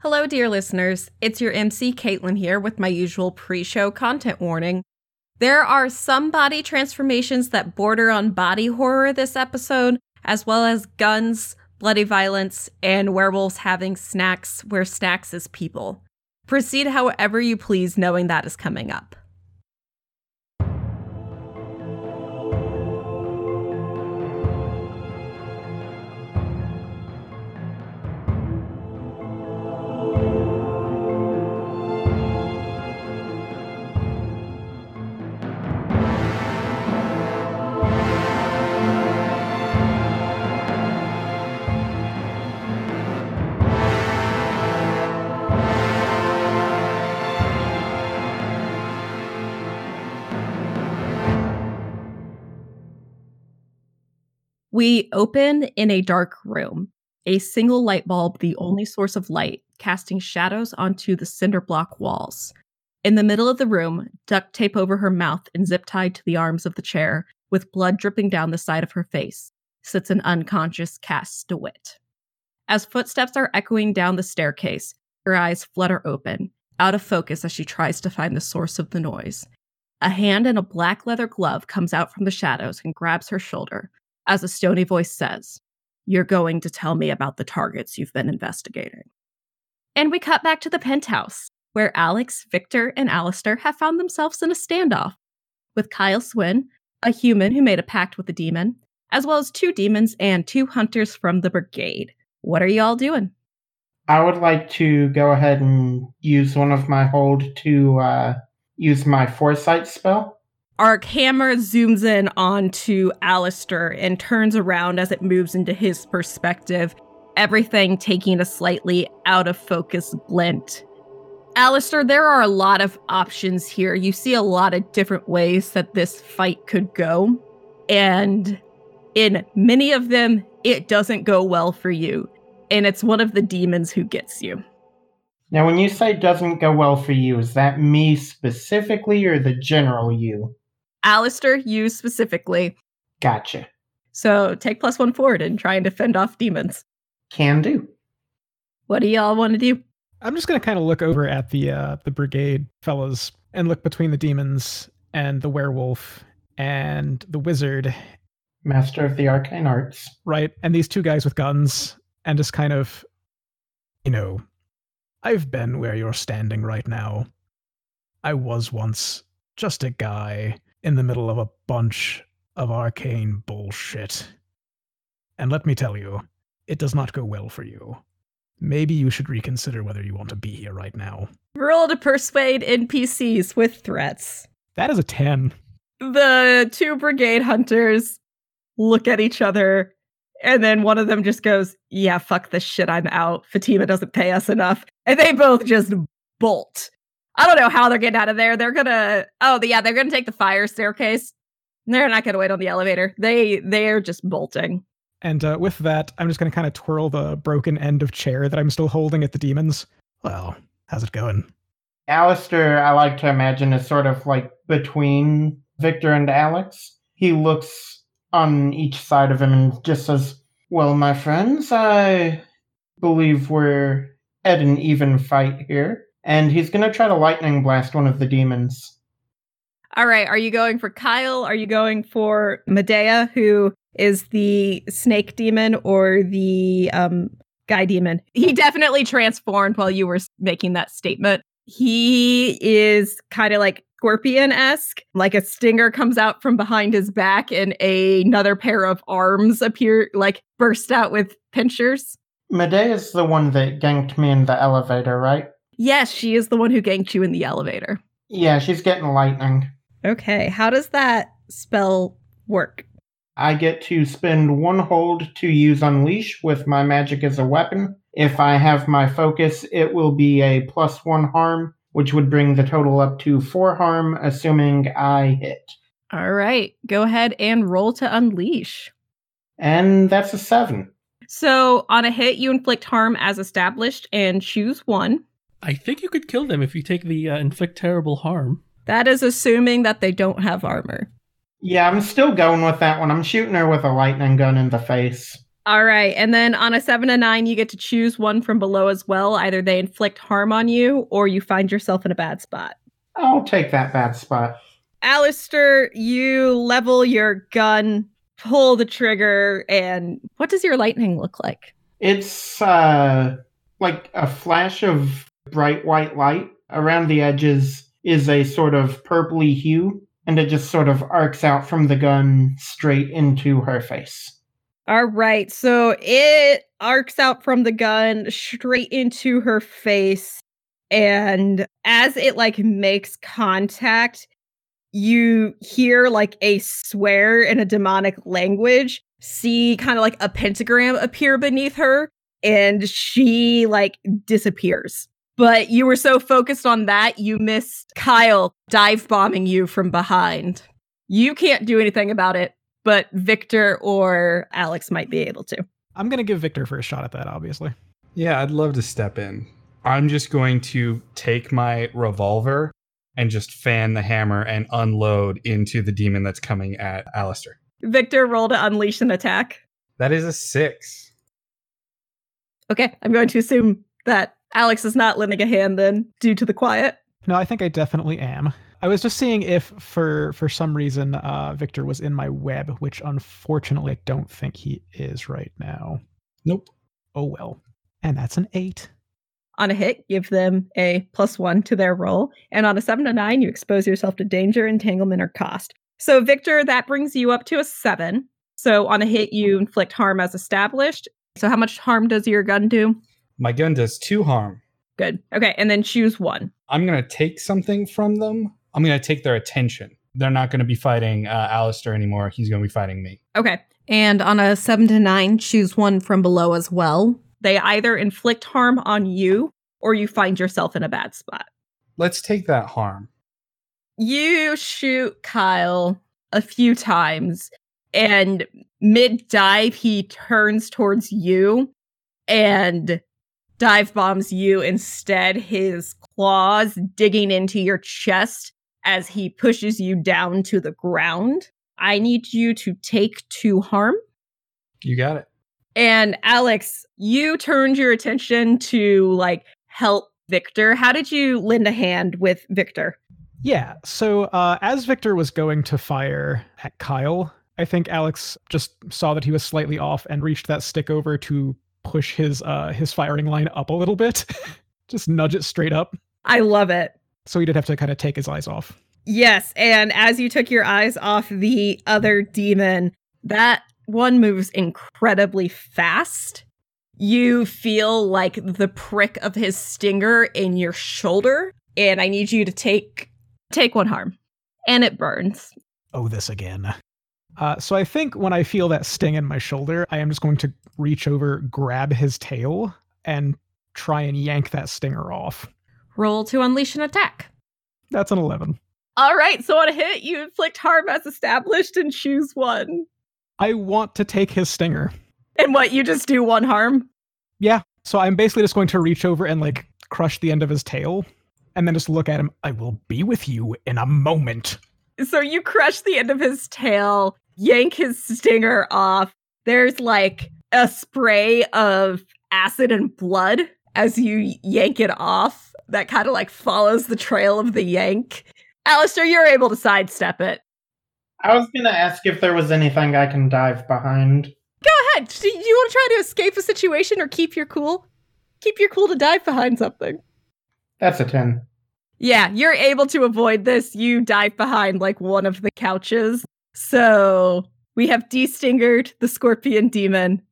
Hello, dear listeners. It's your MC Katelin here with my usual pre show content warning. There are some body transformations that border on body horror this episode, as well as guns, bloody violence, and werewolves having snacks where snacks is people. Proceed however you please, knowing that is coming up. We open in a dark room, a single light bulb, the only source of light, casting shadows onto the cinder block walls. In the middle of the room, duct tape over her mouth and zip tied to the arms of the chair, with blood dripping down the side of her face, sits an unconscious Cass DeWitt. As footsteps are echoing down the staircase, her eyes flutter open, out of focus as she tries to find the source of the noise. A hand in a black leather glove comes out from the shadows and grabs her shoulder, as a stony voice says, You're going to tell me about the targets you've been investigating. And we cut back to the penthouse, where Alix, Victor, and Aleister have found themselves in a standoff with Kyle Swin, a human who made a pact with a demon, as well as two demons and two hunters from the brigade. What are y'all doing? I would like to go ahead and use one of my hold to uh, use my foresight spell. Our camera zooms in onto Aleister and turns around as it moves into his perspective, everything taking a slightly out of focus glint. Aleister, there are a lot of options here. You see a lot of different ways that this fight could go. And in many of them, it doesn't go well for you. And it's one of the demons who gets you. Now, when you say doesn't go well for you, is that me specifically or the general you? Aleister, you specifically. Gotcha. So take plus one forward and try and defend off demons. Can do. What do y'all want to do? I'm just gonna kind of look over at the uh, the brigade fellows and look between the demons and the werewolf and the wizard, master of the arcane arts, right? And these two guys with guns, and just kind of, you know, I've been where you're standing right now. I was once just a guy in the middle of a bunch of arcane bullshit. And let me tell you, it does not go well for you. Maybe you should reconsider whether you want to be here right now. Roll to persuade NPCs with threats. That is a 10. The two brigade hunters look at each other, and then one of them just goes, Yeah, fuck this shit, I'm out. Fatima doesn't pay us enough. And they both just bolt. I don't know how they're getting out of there. They're gonna oh yeah, they're gonna take the fire staircase. They're not gonna wait on the elevator. They they're just bolting. And uh, with that, I'm just gonna kind of twirl the broken end of chair that I'm still holding at the demons. Well, how's it going? Aleister, I like to imagine, is sort of like between Victor and Alix. He looks on each side of him and just says, Well, my friends, I believe we're at an even fight here and he's going to try to lightning blast one of the demons. All right. Are you going for Kyle? Are you going for Medea, who is the snake demon, or the um, guy demon? He definitely transformed while you were making that statement. He is kind of like scorpion esque, like a stinger comes out from behind his back, and a- another pair of arms appear, like burst out with pinchers. Medea is the one that ganked me in the elevator, right? Yes, she is the one who ganked you in the elevator. Yeah, she's getting lightning. Okay, how does that spell work? I get to spend one hold to use Unleash with my magic as a weapon. If I have my focus, it will be a plus one harm, which would bring the total up to four harm, assuming I hit. All right, go ahead and roll to Unleash. And that's a seven. So on a hit, you inflict harm as established and choose one. I think you could kill them if you take the uh, inflict terrible harm. That is assuming that they don't have armor. Yeah, I'm still going with that one. I'm shooting her with a lightning gun in the face. All right. And then on a seven to nine, you get to choose one from below as well. Either they inflict harm on you or you find yourself in a bad spot. I'll take that bad spot. Aleister, you level your gun, pull the trigger, and what does your lightning look like? It's uh like a flash of bright white light. Around the edges is a sort of purpley hue, and it just sort of arcs out from the gun straight into her face. All right. So it arcs out from the gun straight into her face. And as it like makes contact, you hear like a swear in a demonic language, see kind of like a pentagram appear beneath her, and she like disappears. But you were so focused on that, you missed Kyle dive bombing you from behind. You can't do anything about it, but Victor or Alix might be able to. I'm gonna give Victor first shot at that, obviously. Yeah, I'd love to step in. I'm just going to take my revolver and just fan the hammer and unload into the demon that's coming at Aleister. Victor, roll to unleash an attack. That is a six. Okay, I'm going to assume that Alix is not lending a hand then due to the quiet. No, I think I definitely am. I was just seeing if for for some reason uh, Victor was in my web, which unfortunately I don't think he is right now. Nope. Oh well. And that's an eight. On a hit, give them a plus one to their roll. And on a seven to nine, you expose yourself to danger, entanglement, or cost. So, Victor, that brings you up to a seven. So, on a hit, you inflict harm as established. So, how much harm does your gun do? My gun does two harm. Good. Okay. And then choose one. I'm going to take something from them. I'm going to take their attention. They're not going to be fighting uh, Aleister anymore. He's going to be fighting me. Okay. And on a seven to nine, choose one from below as well. They either inflict harm on you or you find yourself in a bad spot. Let's take that harm. You shoot Kyle a few times, and mid dive, he turns towards you and dive bombs you instead, his claws digging into your chest as he pushes you down to the ground. I need you to take two harm. You got it. And Alix, you turned your attention to like help Victor. How did you lend a hand with Victor? Yeah. So uh, as Victor was going to fire at Kyle, I think Alix just saw that he was slightly off and reached that stick over to push his uh, his firing line up a little bit, just nudge it straight up. I love it. So he did have to kind of take his eyes off. Yes, and as you took your eyes off the other demon, that one moves incredibly fast. You feel like the prick of his stinger in your shoulder, and I need you to take take one harm. And it burns. Oh, this again. Uh, so I think when I feel that sting in my shoulder, I am just going to reach over, grab his tail, and try and yank that stinger off. Roll to unleash an attack. That's an 11. All right, so on a hit, you inflict harm as established and choose one. I want to take his stinger. And what, you just do one harm? Yeah. So I'm basically just going to reach over and like crush the end of his tail and then just look at him. I will be with you in a moment. So you crush the end of his tail, yank his stinger off. There's like a spray of acid and blood as you yank it off that kind of like follows the trail of the yank. Aleister, you're able to sidestep it. I was gonna ask if there was anything I can dive behind. Go ahead. Do you want to try to escape a situation or keep your cool? Keep your cool to dive behind something. That's a 10. Yeah, you're able to avoid this. You dive behind like one of the couches. So we have destingered the scorpion demon,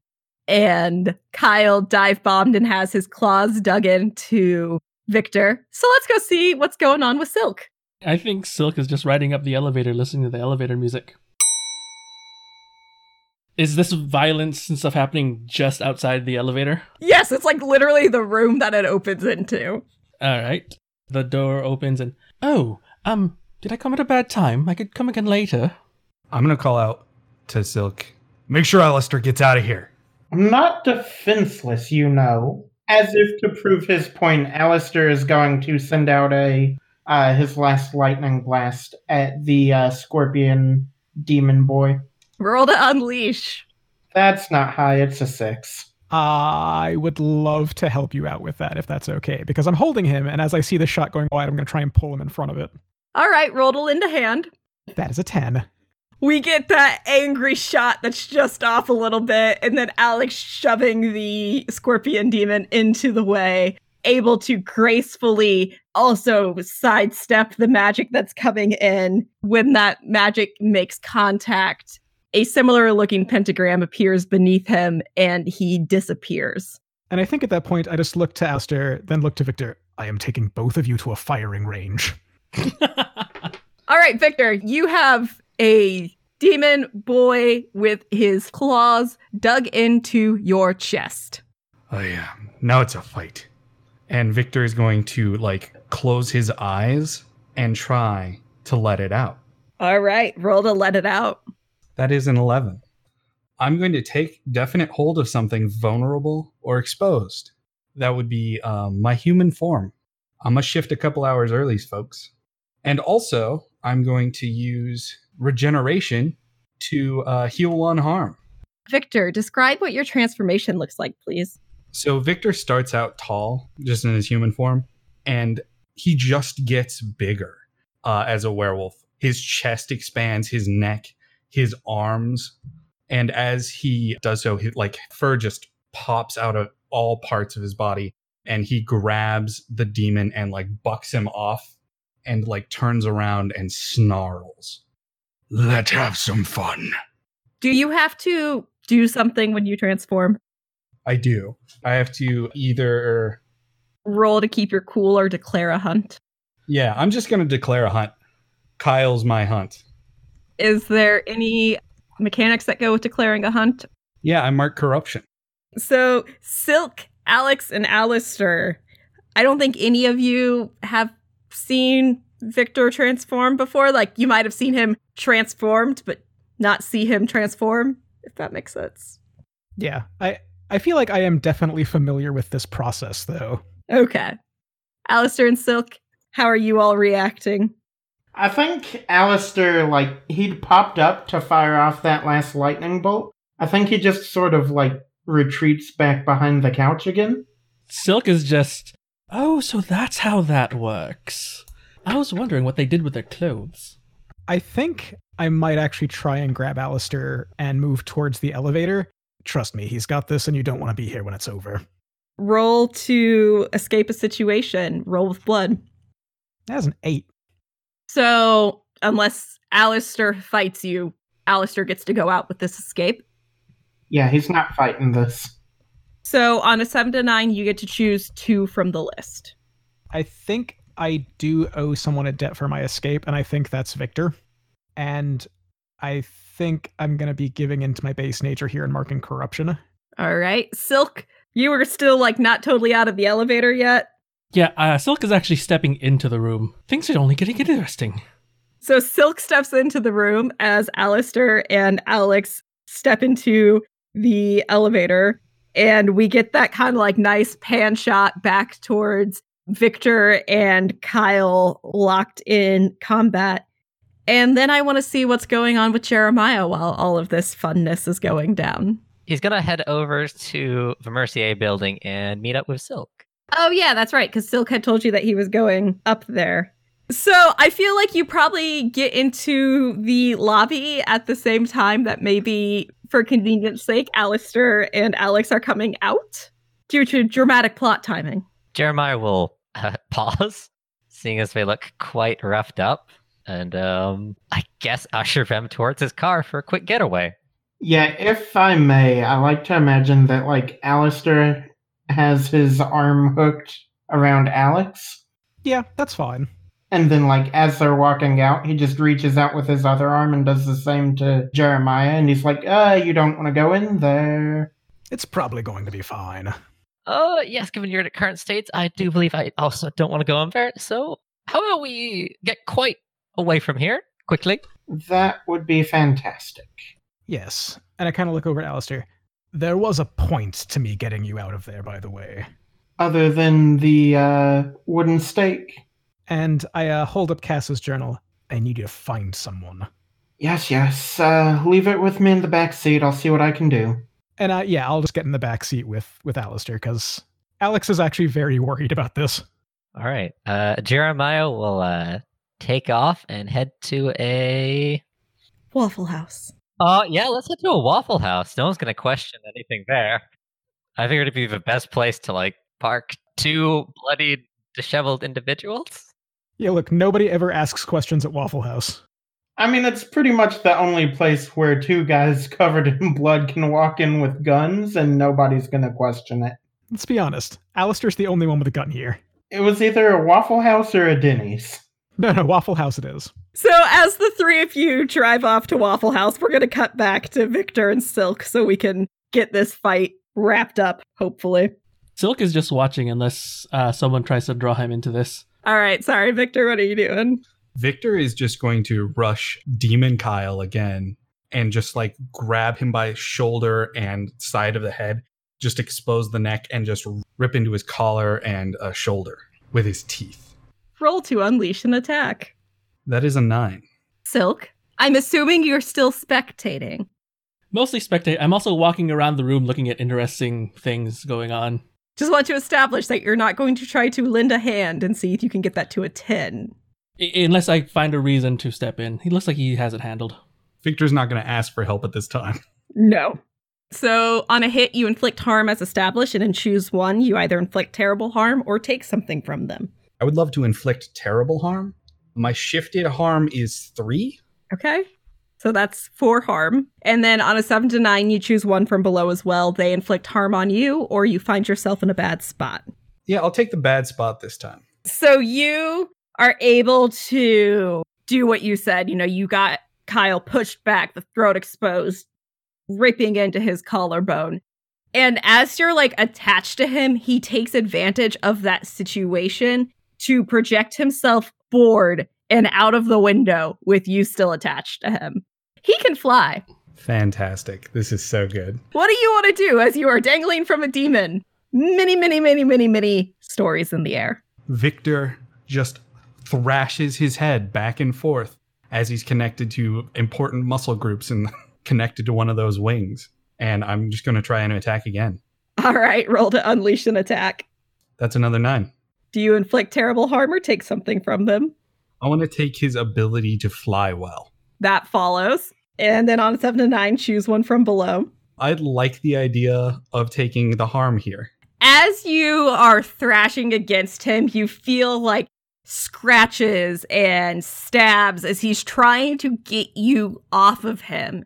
and Kyle dive bombed and has his claws dug into Victor. So let's go see what's going on with Silk. I think Silk is just riding up the elevator listening to the elevator music. Is this violence and stuff happening just outside the elevator? Yes, it's like literally the room that it opens into. All right. The door opens and oh, um, did I come at a bad time? I could come again later. I'm going to call out to Silk. Make sure Aleister gets out of here. I'm not defenseless, you know. As if to prove his point, Aleister is going to send out a uh, his last lightning blast at the uh, scorpion demon boy. Roll to unleash. That's not high, it's a six. I would love to help you out with that if that's okay, because I'm holding him, and as I see the shot going wide, I'm going to try and pull him in front of it. All right, roll to lend a hand. That is a 10. We get that angry shot that's just off a little bit, and then Alix shoving the scorpion demon into the way, able to gracefully also sidestep the magic that's coming in. When that magic makes contact, a similar looking pentagram appears beneath him and he disappears. And I think at that point, I just look to Aster, then look to Victor. I am taking both of you to a firing range. All right, Victor, you have a demon boy with his claws dug into your chest. Oh yeah. Now it's a fight. And Victor is going to like close his eyes and try to let it out. All right, roll to let it out. That is an 11. I'm going to take definite hold of something vulnerable or exposed. That would be um, my human form. I'm going to shift a couple hours early, folks. And also, I'm going to use regeneration to uh, heal one harm. Victor, describe what your transformation looks like, please. So Victor starts out tall, just in his human form, and he just gets bigger uh, as a werewolf. His chest expands, his neck, his arms, and as he does so, he, like fur just pops out of all parts of his body, and he grabs the demon and like bucks him off, and like turns around and snarls. Let's have some fun. Do you have to do something when you transform? I do. I have to either. Roll to keep your cool or declare a hunt. Yeah, I'm just going to declare a hunt. Kyle's my hunt. Is there any mechanics that go with declaring a hunt? Yeah, I mark corruption. So, Silk, Alix, and Aleister, I don't think any of you have seen Victor transform before. Like, you might have seen him transformed, but not see him transform, if that makes sense. Yeah, I, I feel like I am definitely familiar with this process, though. Okay. Aleister and Silk, how are you all reacting? I think Aleister, like, he'd popped up to fire off that last lightning bolt. I think he just sort of, like, retreats back behind the couch again. Silk is just, oh, so that's how that works. I was wondering what they did with their clothes. I think I might actually try and grab Aleister and move towards the elevator. Trust me, he's got this, and you don't want to be here when it's over. Roll to escape a situation. Roll with blood. That's an eight. So, unless Aleister fights you, Aleister gets to go out with this escape. Yeah, he's not fighting this. So, on a 7 to 9, you get to choose two from the list. I think I do owe someone a debt for my escape, and I think that's Victor. And I think I'm going to be giving into my base nature here and marking corruption. All right. Silk, you were still like not totally out of the elevator yet. Yeah, uh, Silk is actually stepping into the room. Things are only getting interesting. So Silk steps into the room as Aleister and Alix step into the elevator. And we get that kind of like nice pan shot back towards Victor and Kyle locked in combat. And then I want to see what's going on with Jeremiah while all of this funness is going down. He's gonna head over to the Mercier building and meet up with Silk. Oh, yeah, that's right, because Silk had told you that he was going up there. So I feel like you probably get into the lobby at the same time that maybe, for convenience sake, Aleister and Alix are coming out due to dramatic plot timing. Jeremiah will uh, pause, seeing as they look quite roughed up, and um, I guess usher them towards his car for a quick getaway. Yeah, if I may, I like to imagine that, like, Aleister has his arm hooked around Alix. Yeah, that's fine. And then, like, as they're walking out, he just reaches out with his other arm and does the same to Jeremiah. And he's like, uh, you don't want to go in there. It's probably going to be fine. Oh, yes, given your current states, I do believe I also don't want to go on there. So, how about we get quite away from here quickly? That would be fantastic. Yes. And I kind of look over at Aleister. There was a point to me getting you out of there, by the way. Other than the uh, wooden stake. And I uh, hold up Cass's journal. I need you to find someone. Yes, yes. Uh, leave it with me in the back seat. I'll see what I can do. And uh, yeah, I'll just get in the back seat with with Aleister because Alix is actually very worried about this. All right. Uh, Jeremiah will uh, take off and head to a. Waffle House. Uh, yeah, let's head to a Waffle House. No one's gonna question anything there. I figured it'd be the best place to like park two bloody, disheveled individuals. Yeah, look, nobody ever asks questions at Waffle House. I mean, it's pretty much the only place where two guys covered in blood can walk in with guns and nobody's gonna question it. Let's be honest. Aleister's the only one with a gun here. It was either a Waffle House or a Denny's. No, no, Waffle House it is. So, as the three of you drive off to Waffle House, we're going to cut back to Victor and Silk so we can get this fight wrapped up, hopefully. Silk is just watching unless uh, someone tries to draw him into this. All right, sorry, Victor, what are you doing? Victor is just going to rush Demon Kyle again and just like grab him by his shoulder and side of the head, just expose the neck and just rip into his collar and uh, shoulder with his teeth. Roll to unleash an attack. That is a nine. Silk, I'm assuming you're still spectating. Mostly spectate. I'm also walking around the room looking at interesting things going on. Just want to establish that you're not going to try to lend a hand and see if you can get that to a 10. I- unless I find a reason to step in. He looks like he has it handled. Victor's not going to ask for help at this time. No. So, on a hit, you inflict harm as established, and in choose one, you either inflict terrible harm or take something from them. I would love to inflict terrible harm. My shifted harm is three. Okay. So that's four harm. And then on a seven to nine, you choose one from below as well. They inflict harm on you, or you find yourself in a bad spot. Yeah, I'll take the bad spot this time. So you are able to do what you said. You know, you got Kyle pushed back, the throat exposed, ripping into his collarbone. And as you're like attached to him, he takes advantage of that situation to project himself forward and out of the window with you still attached to him. He can fly. Fantastic. This is so good. What do you want to do as you are dangling from a demon? Many, many, many, many, many stories in the air. Victor just thrashes his head back and forth as he's connected to important muscle groups and connected to one of those wings. And I'm just going to try and attack again. All right, roll to unleash an attack. That's another nine. Do you inflict terrible harm or take something from them? I want to take his ability to fly well. That follows. And then on a seven to nine, choose one from below. I'd like the idea of taking the harm here. As you are thrashing against him, you feel like scratches and stabs as he's trying to get you off of him.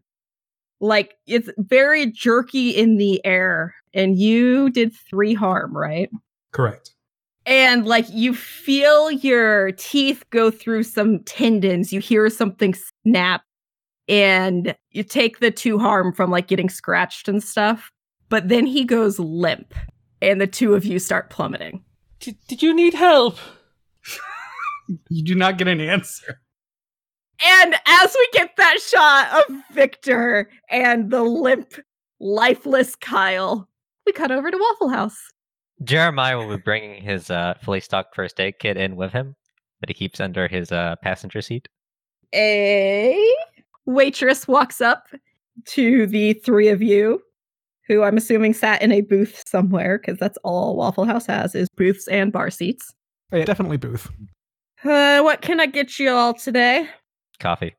Like it's very jerky in the air. And you did three harm, right? Correct. and like you feel your teeth go through some tendons you hear something snap and you take the two harm from like getting scratched and stuff but then he goes limp and the two of you start plummeting D- did you need help? You do not get an answer. and as we get that shot of victor and the limp lifeless kyle we cut over to waffle house Jeremiah will be bringing his uh, fully stocked first aid kit in with him that he keeps under his uh, passenger seat. a waitress walks up to the three of you who i'm assuming sat in a booth somewhere because that's all waffle house has is booths and bar seats yeah, definitely Booth. uh, what can i get you all today Coffee.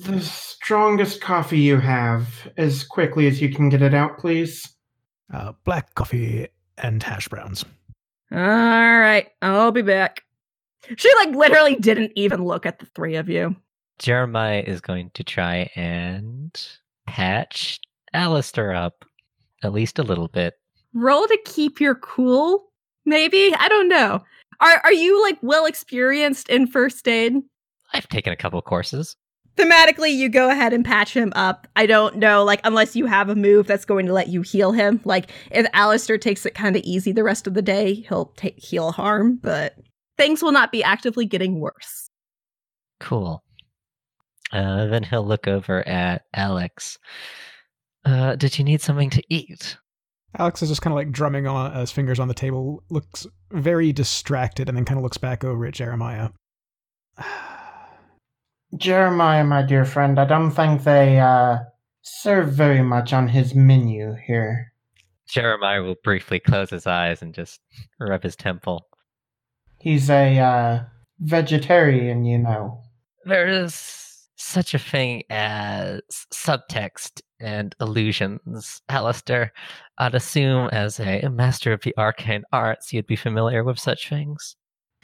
The strongest coffee you have, as quickly as you can get it out, please. Uh, black coffee and hash browns. all right i'll be back she like literally didn't even look at the three of you Jeremiah is going to try and patch Aleister up at least a little bit. roll to keep your cool maybe i don't know are, are you like well experienced in first aid I've taken a couple courses. thematically you go ahead and patch him up i don't know like unless you have a move that's going to let you heal him like if Aleister takes it kind of easy the rest of the day he'll take heal harm but things will not be actively getting worse Cool. Uh, then he'll look over at Alix. Uh, did you need something to eat? Alix is just kind of like drumming on his fingers on the table, looks very distracted, and then kind of looks back over at Jeremiah. Jeremiah, my dear friend, I don't think they uh, serve very much on his menu here. Jeremiah will briefly close his eyes and just rub his temple. He's a uh, vegetarian, you know. There is such a thing as subtext and illusions, Aleister. I'd assume, as a master of the arcane arts, you'd be familiar with such things.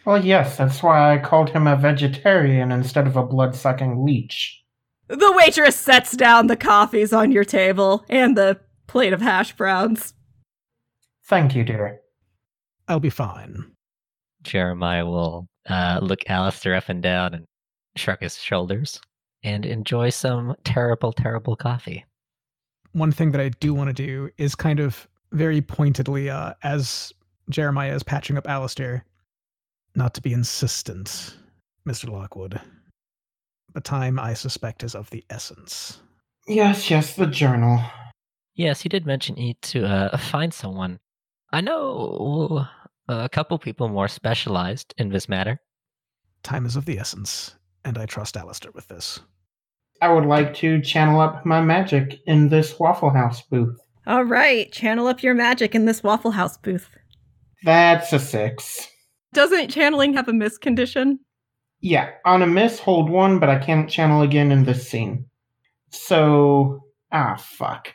Well, yes, that's why I called him a vegetarian instead of a blood sucking leech. The waitress sets down the coffees on your table and the plate of hash browns. Thank you, dear. I'll be fine. Jeremiah will uh, look Aleister up and down and shrug his shoulders and enjoy some terrible, terrible coffee. One thing that I do want to do is kind of very pointedly, uh, as Jeremiah is patching up Aleister, not to be insistent, Mr. Lockwood. But time, I suspect, is of the essence. Yes, yes, the journal. Yes, he did mention you need to uh, find someone. I know a couple people more specialized in this matter. Time is of the essence, and I trust Aleister with this. I would like to channel up my magic in this Waffle House booth. All right, channel up your magic in this Waffle House booth. That's a six. Doesn't channeling have a miss condition? Yeah, on a miss, hold one, but I can't channel again in this scene. So, ah, fuck.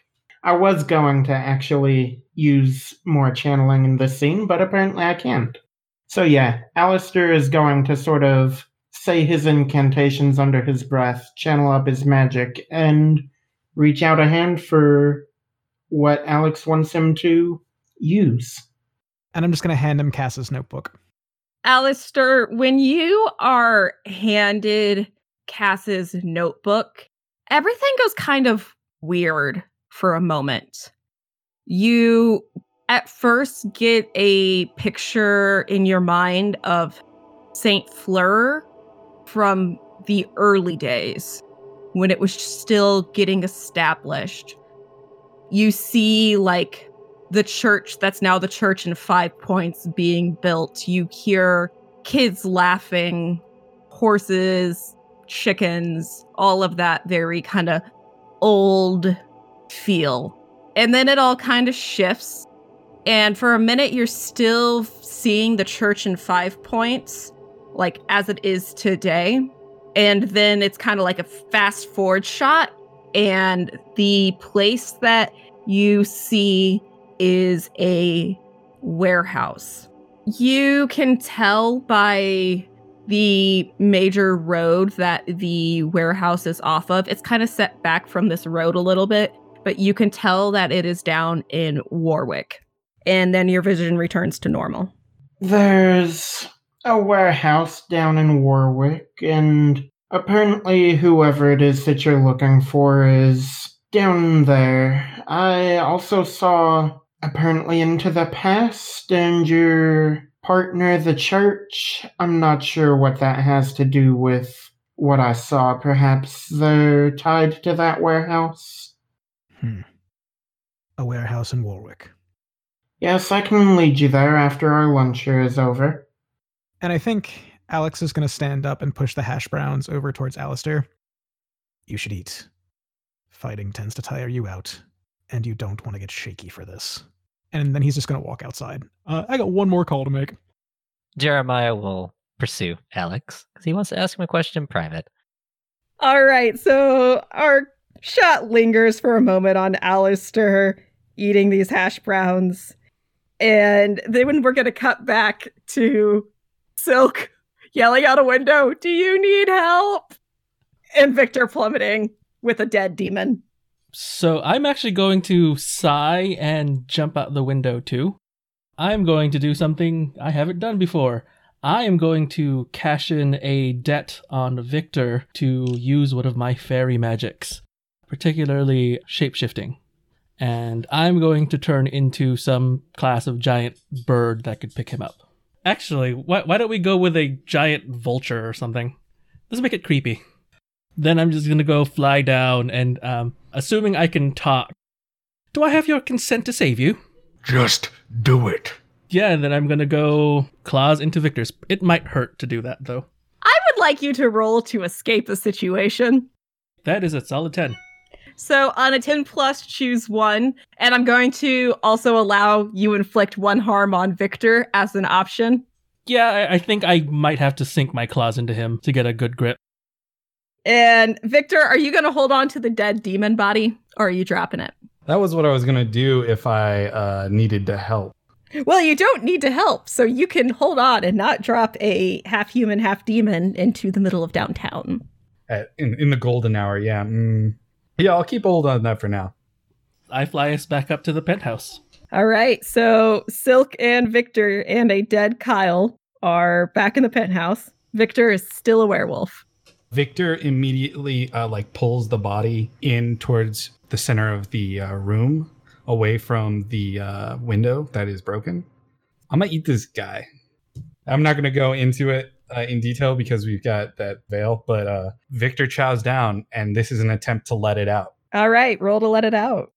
I was going to actually use more channeling in this scene, but apparently I can't. So, yeah, Aleister is going to sort of say his incantations under his breath, channel up his magic, and reach out a hand for what Alix wants him to use. And I'm just going to hand him Cass's notebook. Aleister, when you are handed Cass's notebook, everything goes kind of weird for a moment. You at first get a picture in your mind of Saint Fleur from the early days when it was still getting established. You see, like, the church that's now the church in Five Points being built. You hear kids laughing, horses, chickens, all of that very kind of old feel. And then it all kind of shifts. And for a minute, you're still seeing the church in Five Points, like as it is today. And then it's kind of like a fast forward shot. And the place that you see is a warehouse. You can tell by the major road that the warehouse is off of. It's kind of set back from this road a little bit, but you can tell that it is down in Warwick. And then your vision returns to normal. There's a warehouse down in Warwick, and apparently, whoever it is that you're looking for is down there. I also saw apparently into the past and your partner, the church. I'm not sure what that has to do with what I saw. Perhaps they're tied to that warehouse. Hmm. A warehouse in Warwick. Yes, I can lead you there after our lunch here is over. And I think Alix is going to stand up and push the hash browns over towards Aleister. You should eat. Fighting tends to tire you out, and you don't want to get shaky for this. And then he's just going to walk outside. Uh, I got one more call to make. Jeremiah will pursue Alix because he wants to ask him a question in private. All right, so our shot lingers for a moment on Aleister eating these hash browns. And then we're going to cut back to Silk yelling out a window, Do you need help? And Victor plummeting with a dead demon. So I'm actually going to sigh and jump out the window too. I'm going to do something I haven't done before. I am going to cash in a debt on Victor to use one of my fairy magics, particularly shapeshifting. And I'm going to turn into some class of giant bird that could pick him up. Actually, why, why don't we go with a giant vulture or something? Let's make it creepy. Then I'm just gonna go fly down and, um, assuming I can talk. Do I have your consent to save you? Just do it. Yeah, and then I'm gonna go claws into Victor's. It might hurt to do that though. I would like you to roll to escape the situation. That is a solid 10. So on a 10 plus, choose one. And I'm going to also allow you inflict one harm on Victor as an option. Yeah, I, I think I might have to sink my claws into him to get a good grip. And Victor, are you going to hold on to the dead demon body or are you dropping it? That was what I was gonna do if I uh, needed to help. Well, you don't need to help, so you can hold on and not drop a half human, half demon into the middle of downtown. At, in, in the golden hour, yeah. Mm. Yeah, I'll keep hold on that for now. I fly us back up to the penthouse. All right, so Silk and Victor and a dead Kyle are back in the penthouse. Victor is still a werewolf. Victor immediately uh, like pulls the body in towards the center of the uh, room, away from the uh, window that is broken. I'm gonna eat this guy. I'm not gonna go into it uh, in detail because we've got that veil, but uh, Victor chows down, and this is an attempt to let it out. All right, roll to let it out.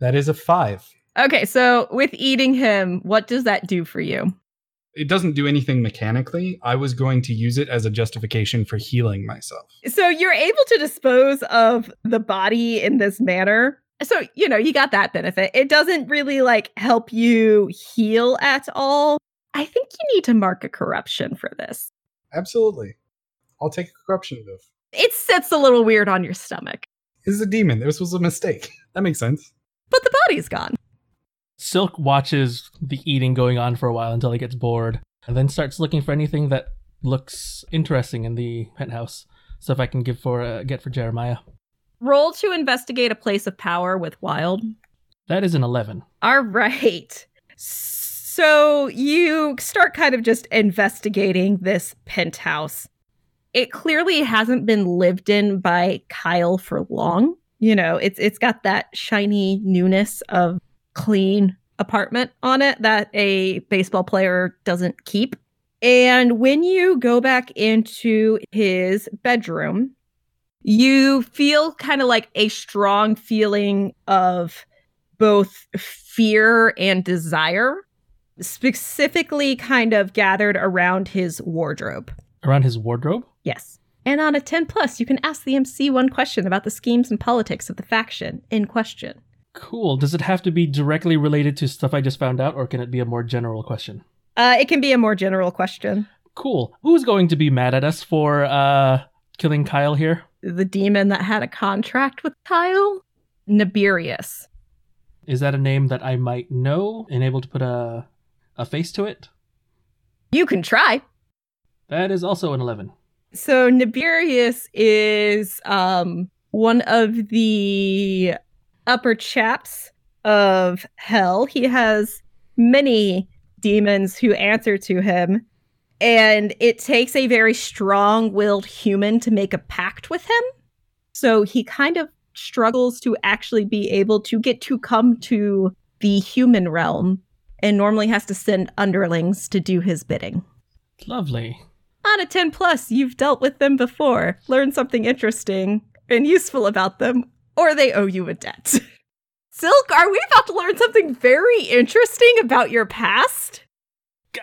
That is a five. Okay, so with eating him, what does that do for you? It doesn't do anything mechanically. I was going to use it as a justification for healing myself. So you're able to dispose of the body in this manner. So, you know, you got that benefit. It doesn't really like help you heal at all. I think you need to mark a corruption for this. Absolutely. I'll take a corruption move. It sits a little weird on your stomach, This is a demon. This was a mistake. That makes sense. but the body's gone. Silk watches the eating going on for a while until he gets bored, and then starts looking for anything that looks interesting in the penthouse. Stuff I can give for uh, get for Jeremiah. Roll to investigate a place of power with Wild. That is an eleven. All right. So you start kind of just investigating this penthouse. It clearly hasn't been lived in by Kyle for long. You know, it's it's got that shiny newness of clean apartment on it that a baseball player doesn't keep. And when you go back into his bedroom, you feel kind of like a strong feeling of both fear and desire, specifically kind of gathered around his wardrobe. Around his wardrobe. Yes. And on a 10 plus, you can ask the MC one question about the schemes and politics of the faction in question. Cool. Does it have to be directly related to stuff I just found out, or can it be a more general question? Uh, it can be a more general question. Cool. Who's going to be mad at us for uh killing Kyle here? The demon that had a contract with Kyle? Nibirius. Is that a name that I might know and able to put a a face to it? You can try. That is also an eleven. So Nibirius is um one of the upper chaps of hell. He has many demons who answer to him, and it takes a very strong-willed human to make a pact with him. So he kind of struggles to actually be able to get to come to the human realm and normally has to send underlings to do his bidding. Lovely. On a 10 plus, you've dealt with them before, learned something interesting and useful about them, or they owe you a debt. Silk, are we about to learn something very interesting about your past?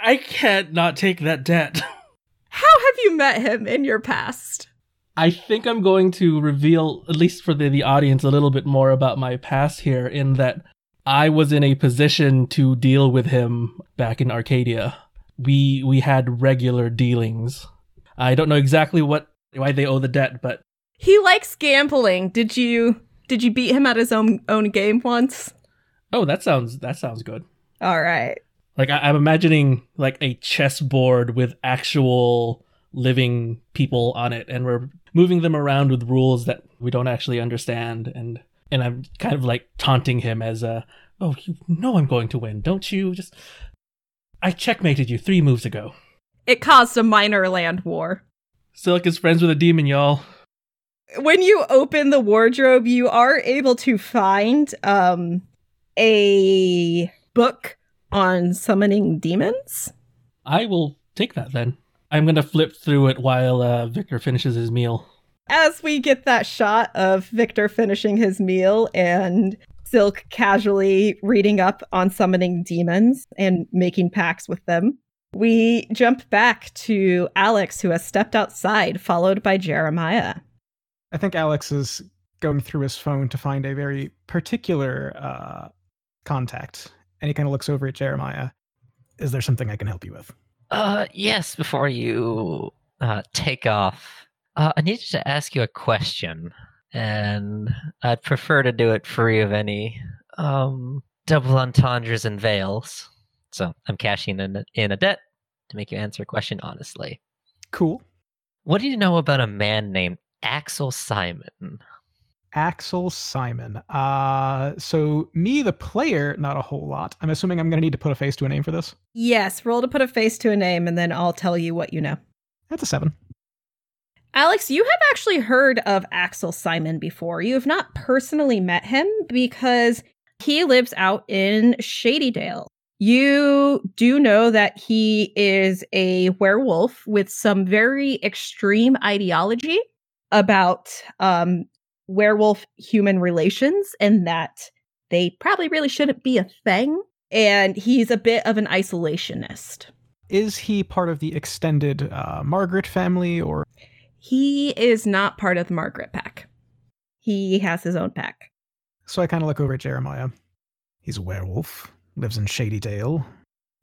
I can't not take that debt. How have you met him in your past? I think I'm going to reveal, at least for the, the audience, a little bit more about my past here, in that I was in a position to deal with him back in Arcadia. We we had regular dealings. I don't know exactly what why they owe the debt, but He likes gambling. Did you did you beat him at his own own game once? oh, that sounds that sounds good. All right. Like I, I'm imagining like a chessboard with actual living people on it, and we're moving them around with rules that we don't actually understand, and and I'm kind of like taunting him as a, oh, you know I'm going to win, don't you? Just I checkmated you three moves ago. It caused a minor land war. Silk is friends with a demon, y'all. when you open the wardrobe, you are able to find um a book on summoning demons. I will take that then. I'm gonna flip through it while uh, Victor finishes his meal. As we get that shot of Victor finishing his meal and Silk casually reading up on summoning demons and making pacts with them. We jump back to Alix, who has stepped outside, followed by Jeremiah. I think Alix is going through his phone to find a very particular uh, contact, and he kind of looks over at Jeremiah. Is there something I can help you with? Uh, yes. Before you uh, take off, uh, I need to ask you a question, and I'd prefer to do it free of any um, double entendres and veils. So I'm cashing in in a debt to make you answer a question honestly. Cool. What do you know about a man named Axel Simon? Axel Simon. Uh, so me, the player, not a whole lot. I'm assuming I'm going to need to put a face to a name for this. Yes, roll to put a face to a name, and then I'll tell you what you know. That's a seven. Alix, you have actually heard of Axel Simon before. You have not personally met him because he lives out in Shadydale. You do know that he is a werewolf with some very extreme ideology about um, werewolf human relations and that they probably really shouldn't be a thing. And he's a bit of an isolationist. Is he part of the extended uh, Margaret family or? He is not part of the Margaret pack. He has his own pack. So I kind of look over at Jeremiah. He's a werewolf, lives in Shadydale,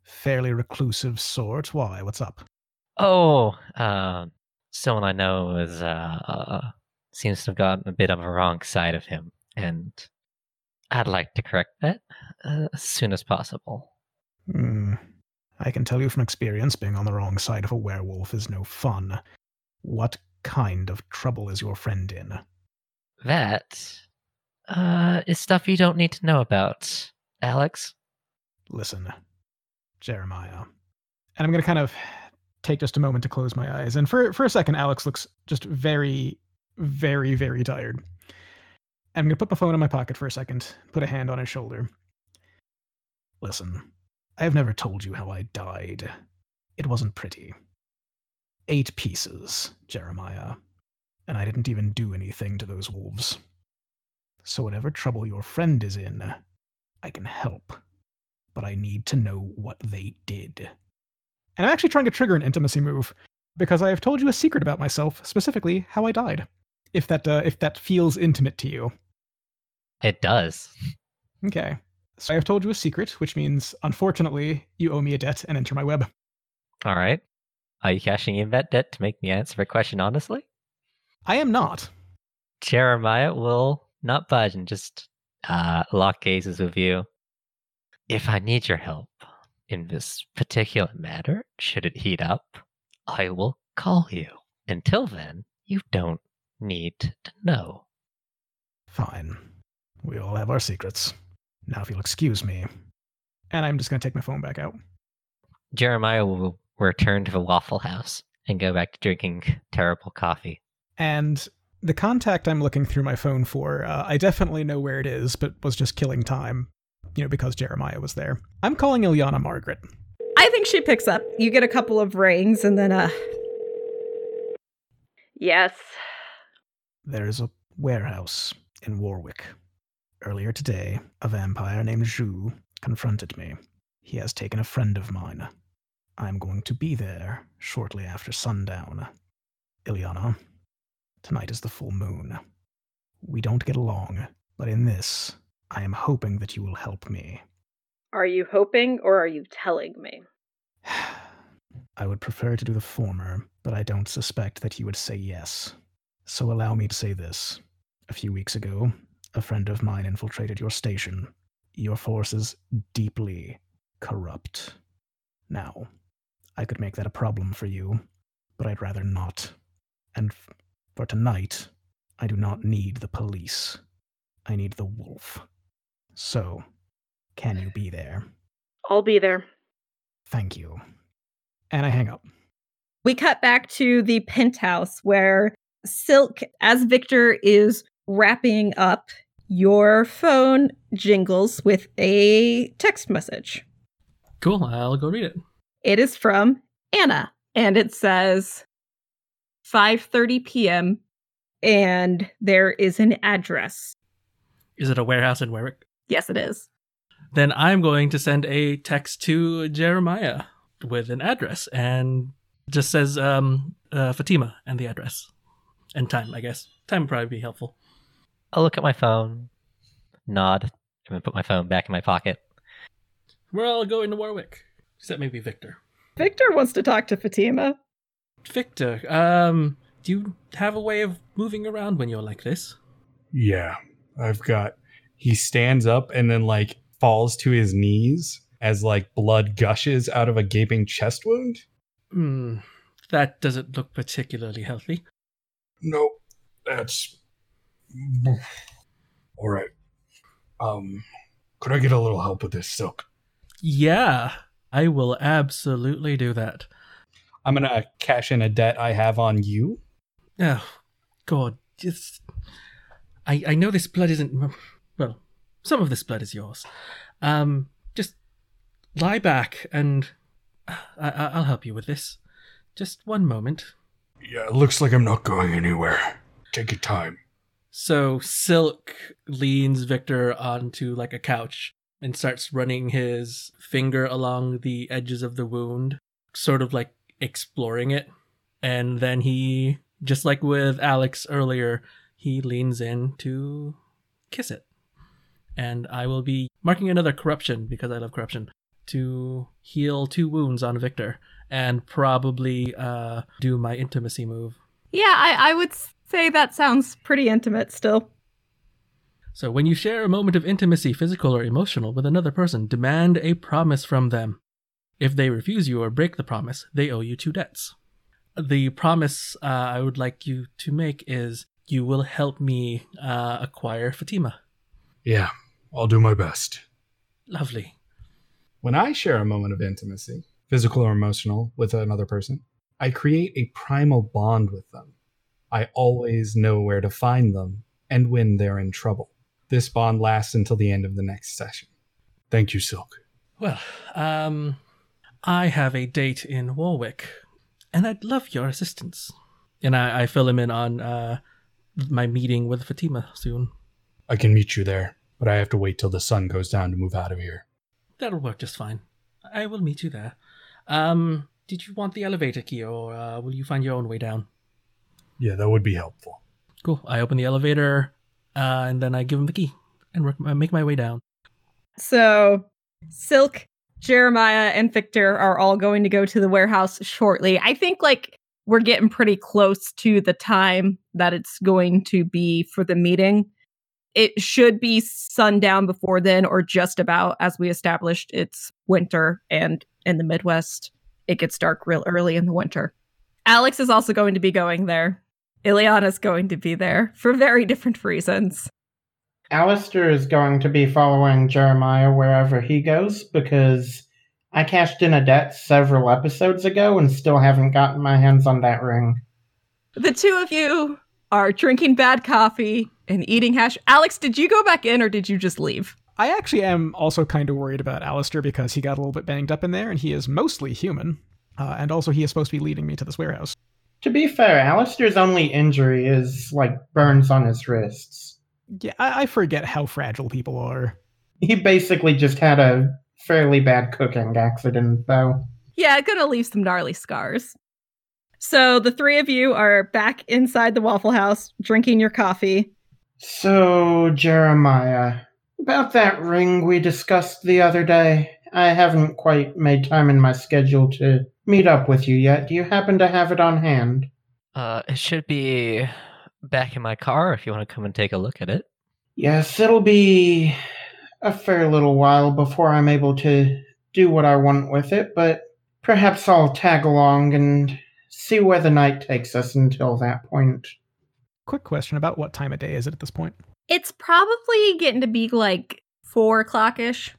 fairly reclusive sort. Why? What's up? Oh, uh, someone I know is uh, uh, seems to have gotten a bit of a wrong side of him, and I'd like to correct that uh, as soon as possible. Hmm. I can tell you from experience, being on the wrong side of a werewolf is no fun. What kind of trouble is your friend in? That uh, is stuff you don't need to know about, Alix. Listen, Jeremiah. And I'm going to kind of take just a moment to close my eyes. And for, for a second, Alix looks just very, very, very tired. I'm going to put my phone in my pocket for a second, put a hand on his shoulder. Listen, I have never told you how I died. It wasn't pretty. Eight pieces, Jeremiah. And I didn't even do anything to those wolves. So, whatever trouble your friend is in, I can help. But I need to know what they did. And I'm actually trying to trigger an intimacy move because I have told you a secret about myself, specifically how I died. If that uh, if that feels intimate to you. It does. Okay. So I have told you a secret, which means unfortunately you owe me a debt and enter my web. All right. Are you cashing in that debt to make me answer a question honestly? I am not. Jeremiah will not budge and just uh, lock gazes with you. If I need your help in this particular matter, should it heat up, I will call you. Until then, you don't need to know. Fine. We all have our secrets. Now, if you'll excuse me. And I'm just going to take my phone back out. Jeremiah will return to the Waffle House and go back to drinking terrible coffee. And the contact I'm looking through my phone for, uh, I definitely know where it is, but was just killing time, you know, because Jeremiah was there. I'm calling Ilyana Margaret. I think she picks up. You get a couple of rings and then, uh. Yes. There is a warehouse in Warwick. Earlier today, a vampire named Zhu confronted me. He has taken a friend of mine. I'm going to be there shortly after sundown. Ilyana, tonight is the full moon. We don't get along, but in this, I am hoping that you will help me. Are you hoping or are you telling me? I would prefer to do the former, but I don't suspect that you would say yes. So allow me to say this. A few weeks ago, a friend of mine infiltrated your station. Your force is deeply corrupt. Now, I could make that a problem for you, but I'd rather not. And f- for tonight, I do not need the police. I need the wolf. So, can you be there? I'll be there. Thank you. And I hang up. We cut back to the penthouse where Silk, as Victor is wrapping up, your phone jingles with a text message. Cool. I'll go read it. It is from Anna, and it says 5:30 p.m. and there is an address. Is it a warehouse in Warwick? Yes, it is. Then I'm going to send a text to Jeremiah. with an address and just says um, uh, Fatima and the address and time. I guess time would probably be helpful. I'll look at my phone, nod, and then put my phone back in my pocket. We're all going to Warwick, except maybe Victor. Victor wants to talk to Fatima. Victor, um, do you have a way of moving around when you're like this? Yeah, I've got. He stands up and then like falls to his knees as like blood gushes out of a gaping chest wound. Hmm, that doesn't look particularly healthy. Nope, that's all right. Um, could I get a little help with this silk? Yeah, I will absolutely do that. I'm gonna cash in a debt I have on you. Oh, God, just. I, I know this blood isn't. Well, some of this blood is yours. Um, just lie back and I, I, I'll help you with this. Just one moment. Yeah, it looks like I'm not going anywhere. Take your time. So Silk leans Victor onto like a couch and starts running his finger along the edges of the wound, sort of like exploring it. And then he, just like with Alix earlier, he leans in to kiss it. And I will be marking another corruption because I love corruption to heal two wounds on Victor and probably uh, do my intimacy move. Yeah, I, I would say that sounds pretty intimate still. So, when you share a moment of intimacy, physical or emotional, with another person, demand a promise from them. If they refuse you or break the promise, they owe you two debts. The promise uh, I would like you to make is you will help me uh, acquire Fatima. Yeah, I'll do my best. Lovely. When I share a moment of intimacy, physical or emotional, with another person, I create a primal bond with them. I always know where to find them and when they're in trouble. This bond lasts until the end of the next session. Thank you, Silk. Well, um, I have a date in Warwick, and I'd love your assistance. And I, I fill him in on uh, my meeting with Fatima soon. I can meet you there, but I have to wait till the sun goes down to move out of here. That'll work just fine. I will meet you there. Um, did you want the elevator key, or uh, will you find your own way down? Yeah, that would be helpful. Cool. I open the elevator, uh, and then I give him the key and make my way down. So, Silk, Jeremiah, and Victor are all going to go to the warehouse shortly. I think like we're getting pretty close to the time that it's going to be for the meeting. It should be sundown before then, or just about, as we established. It's winter, and in the Midwest, it gets dark real early in the winter. Alix is also going to be going there. Ilyana's going to be there for very different reasons. Aleister is going to be following Jeremiah wherever he goes because I cashed in a debt several episodes ago and still haven't gotten my hands on that ring. The two of you are drinking bad coffee and eating hash. Alix, did you go back in or did you just leave? I actually am also kind of worried about Aleister because he got a little bit banged up in there and he is mostly human. Uh, and also, he is supposed to be leading me to this warehouse. To be fair, Aleister's only injury is like burns on his wrists. Yeah, I, I forget how fragile people are. He basically just had a fairly bad cooking accident, though. Yeah, gonna leave some gnarly scars. So the three of you are back inside the Waffle House drinking your coffee. So, Jeremiah, about that ring we discussed the other day, I haven't quite made time in my schedule to meet up with you yet. Do you happen to have it on hand? Uh, it should be back in my car if you want to come and take a look at it. Yes, it'll be a fair little while before I'm able to do what I want with it, but perhaps I'll tag along and see where the night takes us until that point. Quick question about what time of day is it at this point? It's probably getting to be like four o'clock ish.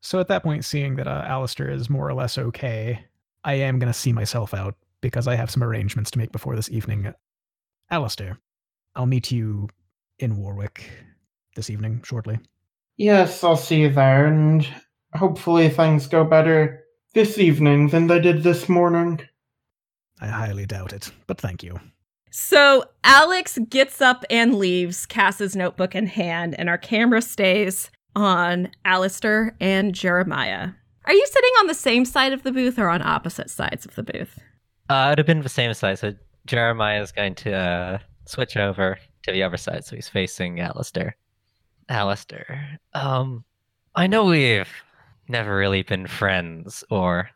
So at that point, seeing that uh, Aleister is more or less okay, I am going to see myself out because I have some arrangements to make before this evening. Aleister, I'll meet you in Warwick this evening shortly. Yes, I'll see you there, and hopefully things go better this evening than they did this morning. I highly doubt it, but thank you. So Alix gets up and leaves, Cass's notebook in hand, and our camera stays on Aleister and Jeremiah. Are you sitting on the same side of the booth or on opposite sides of the booth? Uh, it'd have been the same side, so Jeremiah is going to uh, switch over to the other side, so he's facing Aleister. Aleister, um, I know we've never really been friends, or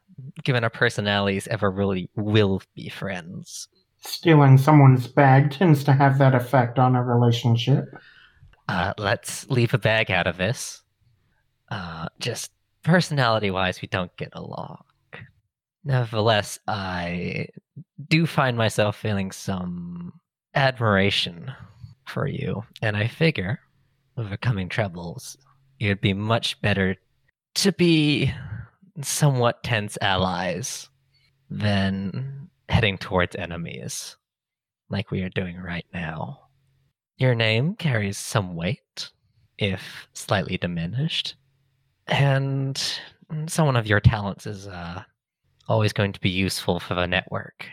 given our personalities ever really will be friends. Stealing someone's bag tends to have that effect on a relationship. Uh, let's leave a bag out of this. Uh, just personality wise, we don't get along. Nevertheless, I do find myself feeling some admiration for you, and I figure, overcoming troubles, it'd be much better to be somewhat tense allies than heading towards enemies, like we are doing right now. Your name carries some weight, if slightly diminished, and someone of your talents is uh, always going to be useful for the network.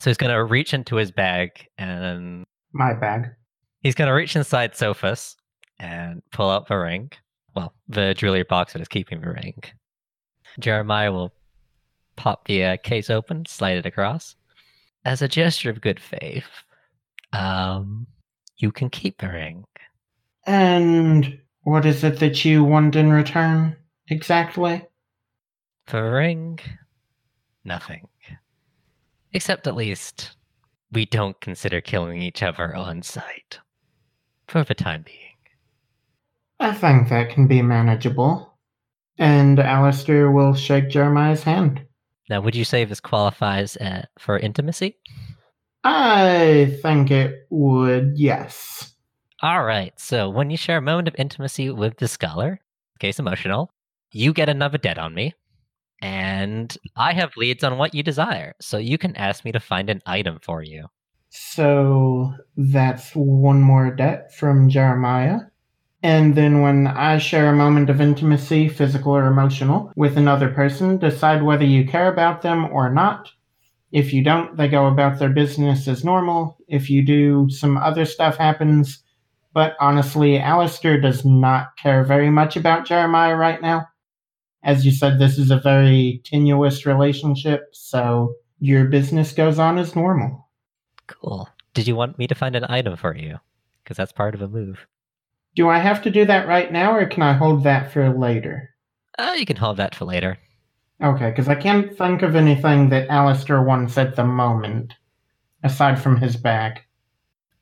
So he's going to reach into his bag and My bag. he's going to reach inside Sophus and pull out the ring. Well, the jewelry box that is keeping the ring. Jeremiah will pop the uh, case open, slide it across. As a gesture of good faith, um, you can keep the ring. And what is it that you want in return exactly? The ring, nothing. Except at least we don't consider killing each other on sight. For the time being. I think that can be manageable. And Aleister will shake Jeremiah's hand. Now, would you say this qualifies uh, for intimacy? I think it would, yes. All right. So when you share a moment of intimacy with the scholar, case emotional, you get another debt on me, and I have leads on what you desire. So you can ask me to find an item for you. So that's one more debt from Jeremiah. And then when I share a moment of intimacy, physical or emotional, with another person, decide whether you care about them or not. If you don't, they go about their business as normal. If you do, some other stuff happens. But honestly, Aleister does not care very much about Jeremiah right now. As you said, this is a very tenuous relationship, so your business goes on as normal. Cool. Did you want me to find an item for you? Because that's part of a move. Do I have to do that right now, or can I hold that for later? Uh, you can hold that for later. Okay, because I can't think of anything that Aleister wants at the moment, aside from his bag.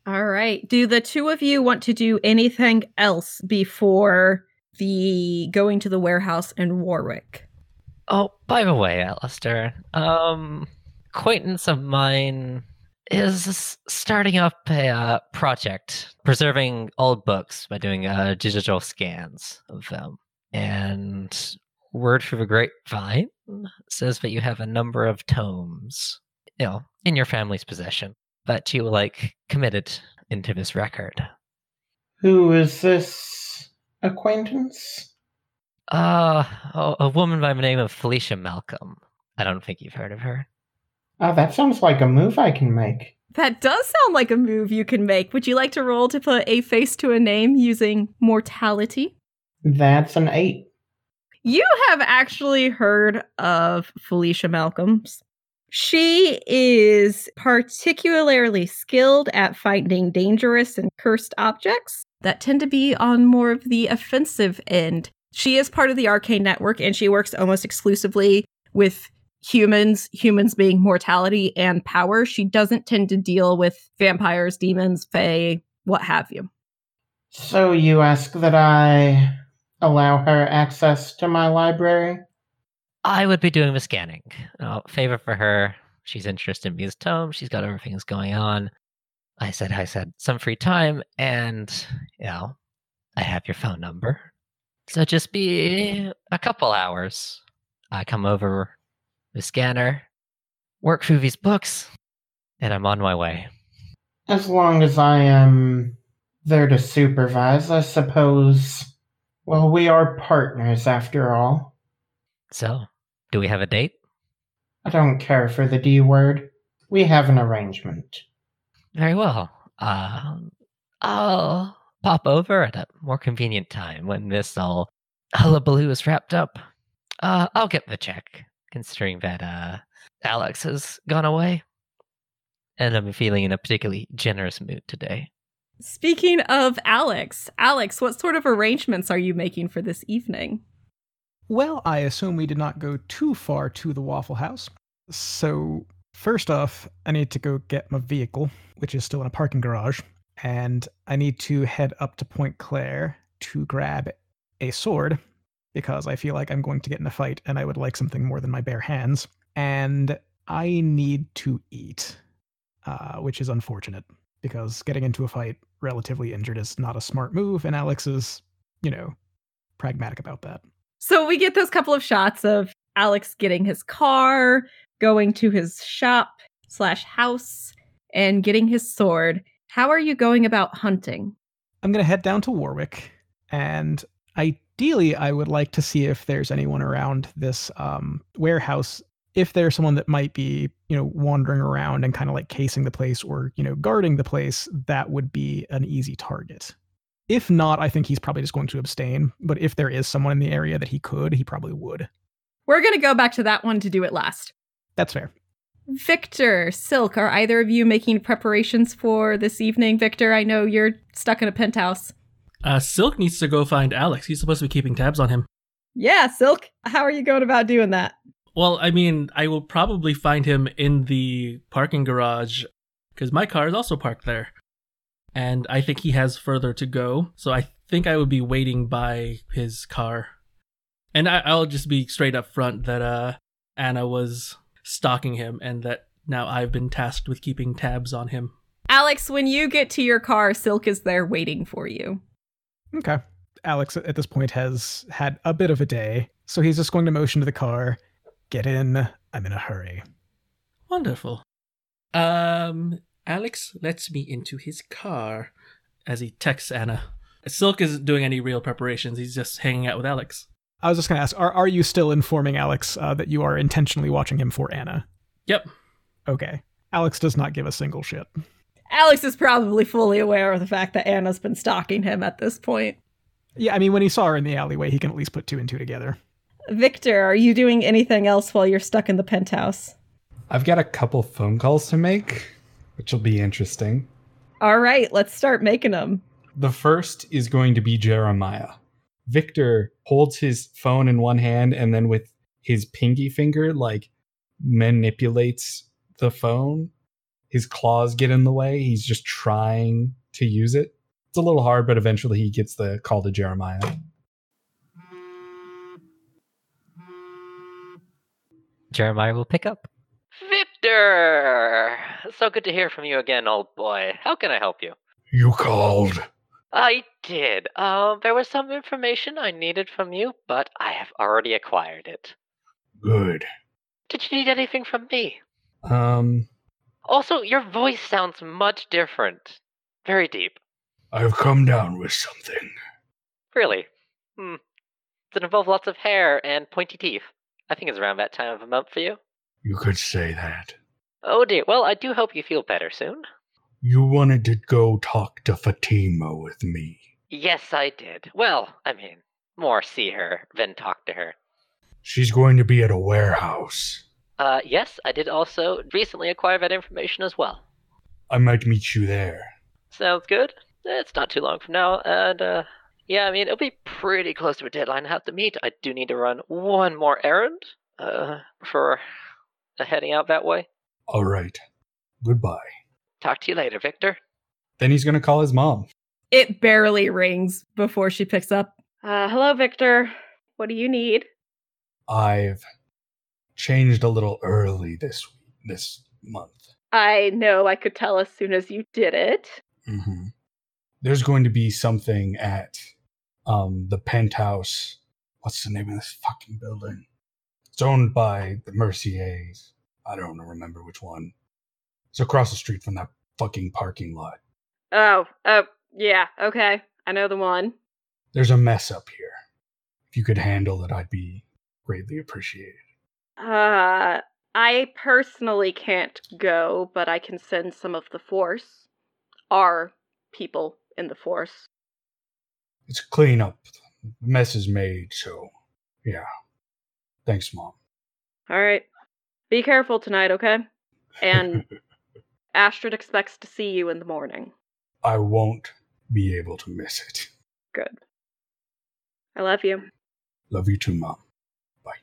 All right. Do the two of you want to do anything else before the going to the warehouse in Warwick? Oh, by the way, Aleister, um, acquaintance of mine is starting up a uh, project preserving old books by doing uh, digital scans of them. And word through the grapevine says that you have a number of tomes, you know, in your family's possession that you like committed into this record. Who is this acquaintance? Uh, a, a woman by the name of Felicia Malcolm. I don't think you've heard of her. Oh, that sounds like a move I can make. That does sound like a move you can make. Would you like to roll to put a face to a name using mortality? That's an eight. You have actually heard of Felicia Malcolms. She is particularly skilled at finding dangerous and cursed objects that tend to be on more of the offensive end. She is part of the Arcane Network and she works almost exclusively with humans, humans being mortality and power. She doesn't tend to deal with vampires, demons, fae, what have you. So you ask that I allow her access to my library? I would be doing the scanning. Uh, favor for her. She's interested in these tomes. She's got everything that's going on. I said, I said, some free time, and you know, I have your phone number. So just be a couple hours. I come over the scanner, work through these books, and I'm on my way. As long as I am there to supervise, I suppose. Well, we are partners after all. So, do we have a date? I don't care for the D word. We have an arrangement. Very well. Uh, I'll pop over at a more convenient time when this all hullabaloo is wrapped up. Uh, I'll get the check, considering that uh, Alix has gone away. And I'm feeling in a particularly generous mood today. Speaking of Alix, Alix, what sort of arrangements are you making for this evening? Well, I assume we did not go too far to the Waffle House. So, first off, I need to go get my vehicle, which is still in a parking garage, and I need to head up to Point Claire to grab a sword because I feel like I'm going to get in a fight and I would like something more than my bare hands. And I need to eat, uh, which is unfortunate because getting into a fight relatively injured is not a smart move, and Alix is, you know, pragmatic about that. So we get those couple of shots of Alix getting his car, going to his shop slash house, and getting his sword. How are you going about hunting? I'm going to head down to Warwick, and ideally, I would like to see if there's anyone around this um, warehouse. If there's someone that might be, you know, wandering around and kind of like casing the place or, you know, guarding the place, that would be an easy target. If not, I think he's probably just going to abstain. But if there is someone in the area that he could, he probably would. We're going to go back to that one to do it last. That's fair. Victor, Silk, are either of you making preparations for this evening? Victor, I know you're stuck in a penthouse. Uh, Silk needs to go find Alix. He's supposed to be keeping tabs on him. Yeah, Silk, how are you going about doing that? Well, I mean, I will probably find him in the parking garage because my car is also parked there. And I think he has further to go. So I think I would be waiting by his car. And I, I'll just be straight up front that uh, Anna was stalking him and that now I've been tasked with keeping tabs on him. Alix, when you get to your car, Silk is there waiting for you. Okay. Alix at this point has had a bit of a day, so he's just going to motion to the car, get in, I'm in a hurry. Wonderful. Um, Alix lets me into his car as he texts Anna. Silk isn't doing any real preparations. He's just hanging out with Alix. I was just going to ask, are, are you still informing Alix uh, that you are intentionally watching him for Anna? Yep. Okay. Alix does not give a single shit. Alix is probably fully aware of the fact that Anna's been stalking him at this point. Yeah, I mean, when he saw her in the alleyway, he can at least put two and two together. Victor, are you doing anything else while you're stuck in the penthouse? I've got a couple phone calls to make, which will be interesting. All right, let's start making them. The first is going to be Jeremiah. Victor holds his phone in one hand and then with his pinky finger, like, manipulates the phone. His claws get in the way. He's just trying to use it. It's a little hard, but eventually he gets the call to Jeremiah. Jeremiah will pick up. Victor! So good to hear from you again, old boy. How can I help you? You called. I did. Um, there was some information I needed from you, but I have already acquired it. Good. Did you need anything from me? Um, Also, your voice sounds much different. Very deep. I've come down with something. Really? Hmm. Does it involve lots of hair and pointy teeth? I think it's around that time of the month for you. You could say that. Oh dear. Well, I do hope you feel better soon. You wanted to go talk to Fatima with me. Yes, I did. Well, I mean, more see her than talk to her. She's going to be at a warehouse. Uh, yes, I did also recently acquire that information as well. I might meet you there. Sounds good. It's not too long from now, and uh, yeah, I mean it'll be pretty close to a deadline I have to meet. I do need to run one more errand, uh, for heading out that way. All right. Goodbye. Talk to you later, Victor. Then he's going to call his mom. It barely rings before she picks up. Uh, hello, Victor. What do you need? I've changed a little early this this month. I know I could tell as soon as you did it. hmm There's going to be something at um, the penthouse. What's the name of this fucking building? It's owned by the Merciers. I don't remember which one. It's across the street from that fucking parking lot. Oh, oh, yeah, okay. I know the one. There's a mess up here. If you could handle it, I'd be greatly appreciated. Uh, I personally can't go, but I can send some of the force. Our people in the force. It's clean up. The mess is made, so yeah. Thanks, Mom. All right. Be careful tonight, okay? And Astrid expects to see you in the morning. I won't be able to miss it. Good. I love you. Love you too, Mom. Bye.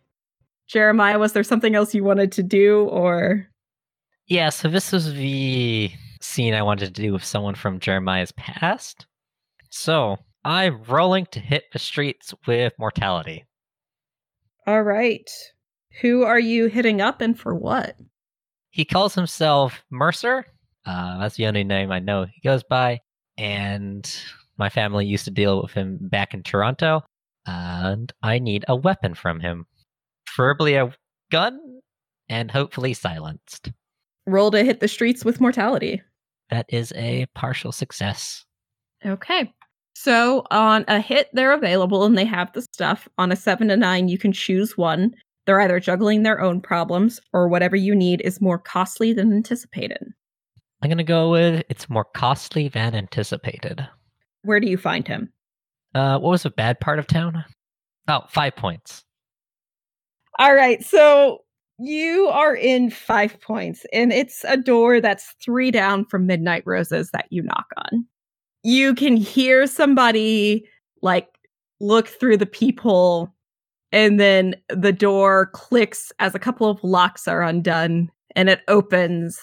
Jeremiah, was there something else you wanted to do or Yeah, so this was the scene I wanted to do with someone from Jeremiah's past. So I'm rolling to hit the streets with mortality. All right. Who are you hitting up and for what? He calls himself Mercer. Uh, that's the only name I know he goes by. And my family used to deal with him back in Toronto. And I need a weapon from him. Preferably a gun and hopefully silenced. Roll to hit the streets with mortality. That is a partial success. Okay. So on a hit, they're available and they have the stuff. On a seven to nine, you can choose one. They're either juggling their own problems or whatever you need is more costly than anticipated. I'm going to go with it's more costly than anticipated. Where do you find him? Uh, what was the bad part of town? Oh, five points. All right. So you are in five points, and it's a door that's three down from Midnight Roses that you knock on. You can hear somebody like look through the peephole, and then the door clicks as a couple of locks are undone, and it opens,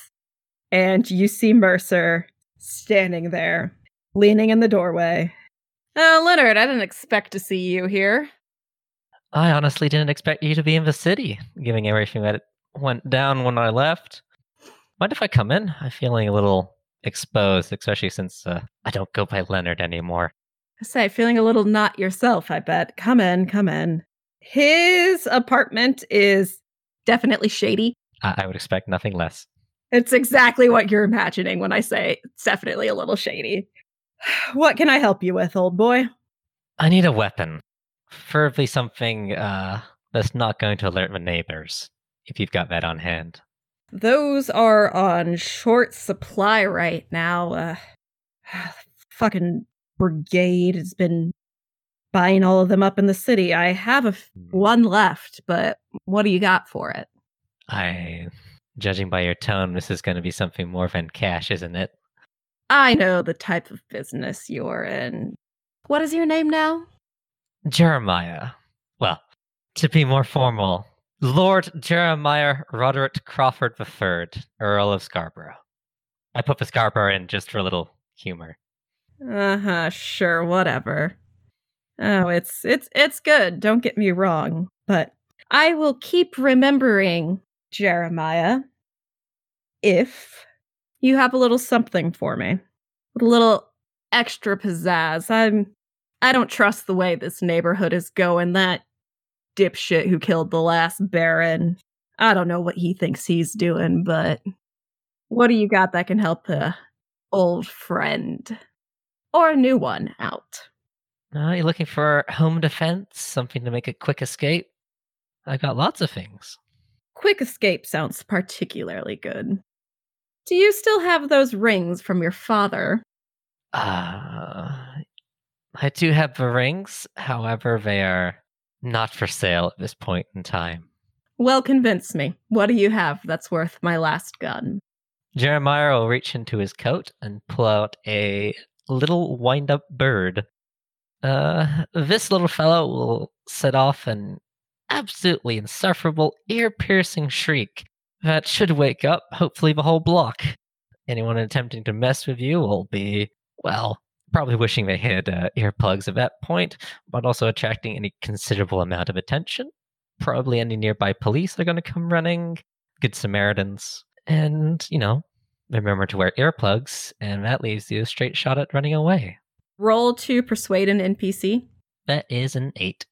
and you see Mercer standing there, leaning in the doorway. Oh, Leonard, I didn't expect to see you here. I honestly didn't expect you to be in the city, given everything that went down when I left. Mind if I come in? I'm feeling a little exposed, especially since uh, I don't go by Leonard anymore. I say, feeling a little not yourself, I bet. Come in, come in. His apartment is definitely shady. I, I would expect nothing less. It's exactly what you're imagining when I say it's definitely a little shady. What can I help you with, old boy? I need a weapon. Preferably something uh, that's not going to alert the neighbors, if you've got that on hand. Those are on short supply right now. Uh, fucking brigade has been buying all of them up in the city. I have a f- one left, but what do you got for it? I, judging by your tone, this is going to be something more than cash, isn't it? I know the type of business you're in. What is your name now? Jeremiah. Well, to be more formal, Lord Jeremiah Roderick Crawford III, Earl of Scarborough. I put the Scarborough in just for a little humor. Uh huh. Sure. Whatever. Oh, it's it's it's good. Don't get me wrong, but I will keep remembering Jeremiah if you have a little something for me, a little extra pizzazz. I'm I don't trust the way this neighborhood is going. That dipshit who killed the last Baron. I don't know what he thinks he's doing, but what do you got that can help a old friend or a new one out? Uh, you looking for home defense? Something to make a quick escape? I got lots of things. Quick escape sounds particularly good. Do you still have those rings from your father? Uh, I do have the rings, however, they are not for sale at this point in time. Well, convince me. What do you have that's worth my last gun? Jeremiah will reach into his coat and pull out a little wind up bird. Uh, this little fellow will set off an absolutely insufferable, ear piercing shriek that should wake up, hopefully, the whole block. Anyone attempting to mess with you will be, well, probably wishing they had uh, earplugs at that point, but also attracting any considerable amount of attention. Probably any nearby police are going to come running, good Samaritans, and, you know, remember to wear earplugs, and that leaves you a straight shot at running away. Roll to persuade an NPC. That is an eight.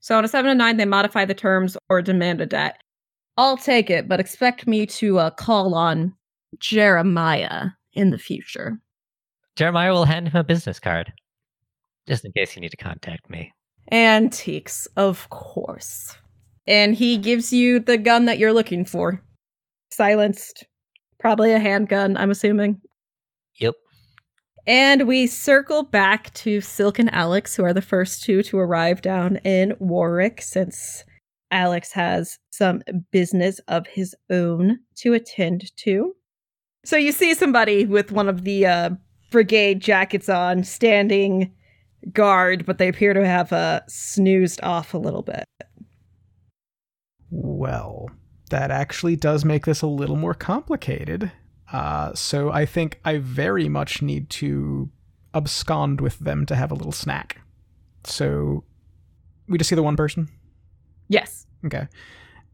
So on a seven to nine, they modify the terms or demand a debt. I'll take it, but expect me to uh, call on Jeremiah in the future. Jeremiah will hand him a business card, just in case you need to contact me. Antiques, of course. And he gives you the gun that you're looking for. Silenced. Probably a handgun, I'm assuming. Yep. And we circle back to Silk and Alix, who are the first two to arrive down in Warwick since Alix has some business of his own to attend to. So you see somebody with one of the uh, brigade jackets on standing guard, but they appear to have uh, snoozed off a little bit. Well, that actually does make this a little more complicated. Uh, so I think I very much need to abscond with them to have a little snack. So we just see the one person? Yes. Okay.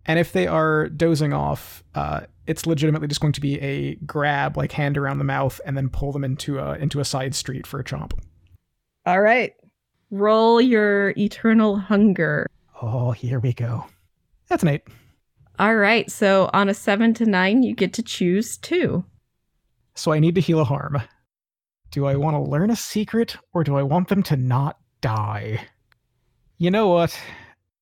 And if they are dozing off, uh, it's legitimately just going to be a grab, like hand around the mouth, and then pull them into a into a side street for a chomp. All right. Roll your eternal hunger. Oh, here we go. That's an eight. All right. So on a seven to nine, you get to choose two. So I need to heal a harm. Do I want to learn a secret or do I want them to not die? You know what?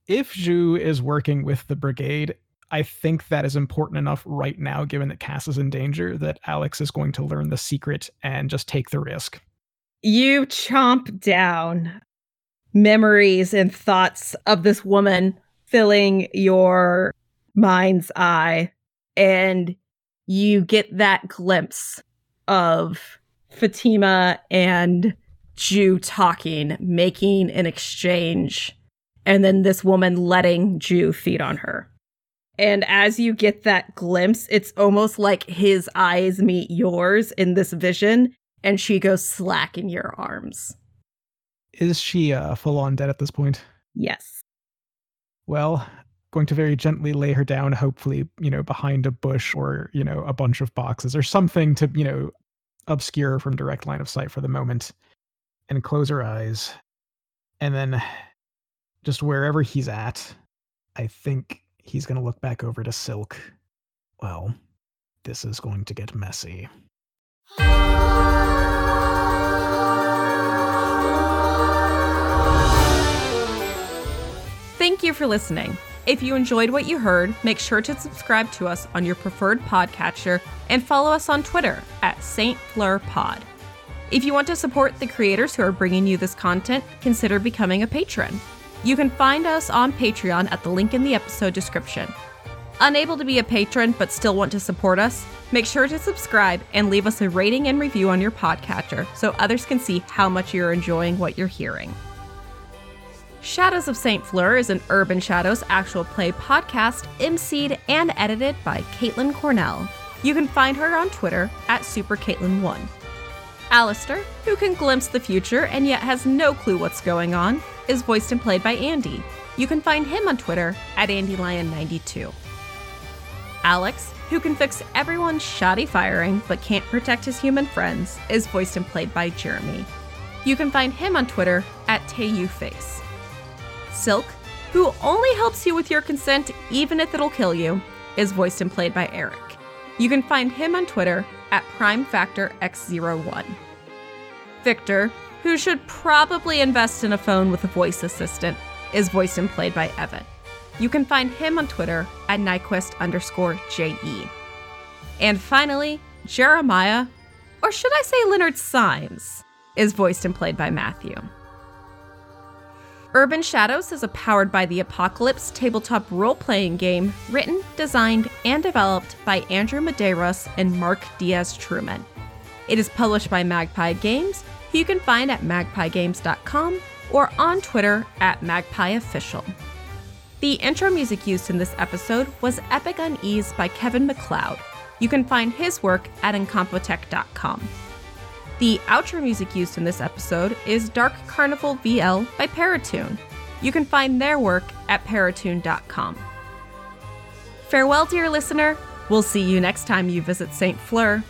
If Zhu is working with the brigade, I think that is important enough right now, given that Cass is in danger, that Alix is going to learn the secret and just take the risk. You chomp down memories and thoughts of this woman filling your mind's eye, and you get that glimpse of Fatima and Zhu talking, making an exchange, and then this woman letting Zhu feed on her. And as you get that glimpse, it's almost like his eyes meet yours in this vision, and she goes slack in your arms. Is she uh, full on dead at this point? Yes. Well, going to very gently lay her down, hopefully, you know, behind a bush or, you know, a bunch of boxes or something to, you know, obscure from direct line of sight for the moment and close her eyes. And then just wherever he's at, I think he's going to look back over to Silk. Well, this is going to get messy. Thank you for listening. If you enjoyed what you heard, make sure to subscribe to us on your preferred podcatcher and follow us on Twitter at St. Fleur Pod. If you want to support the creators who are bringing you this content, consider becoming a patron. You can find us on Patreon at the link in the episode description. Unable to be a patron but still want to support us? Make sure to subscribe and leave us a rating and review on your podcatcher so others can see how much you're enjoying what you're hearing. Shadows of St. Fleur is an Urban Shadows actual play podcast, emceed and edited by Katelin Cornell. You can find her on Twitter at SuperKatelin1. Aleister, who can glimpse the future and yet has no clue what's going on, is voiced and played by Andy. You can find him on Twitter at AndyLion92. Alix, who can fix everyone's shoddy firing but can't protect his human friends, is voiced and played by Jeremy. You can find him on Twitter at TayuFace. Silk, who only helps you with your consent even if it'll kill you, is voiced and played by Eric. You can find him on Twitter at PrimeFactorX01. Victor, who should probably invest in a phone with a voice assistant, is voiced and played by Evan. You can find him on Twitter at Nyquist underscore JE. And finally, Jeremiah, or should I say Leonard Symes, is voiced and played by Matthew. Urban Shadows is a powered by the Apocalypse tabletop role playing game written, designed, and developed by Andrew Medeiros and Mark Diaz Truman. It is published by Magpie Games, you can find at magpiegames.com or on Twitter at magpieofficial. The intro music used in this episode was Epic Unease by Kevin MacLeod. You can find his work at incompetech.com. The outro music used in this episode is Dark Carnival VL by Peritune. You can find their work at peritune.com. Farewell, dear listener. We'll see you next time you visit St. Fleur.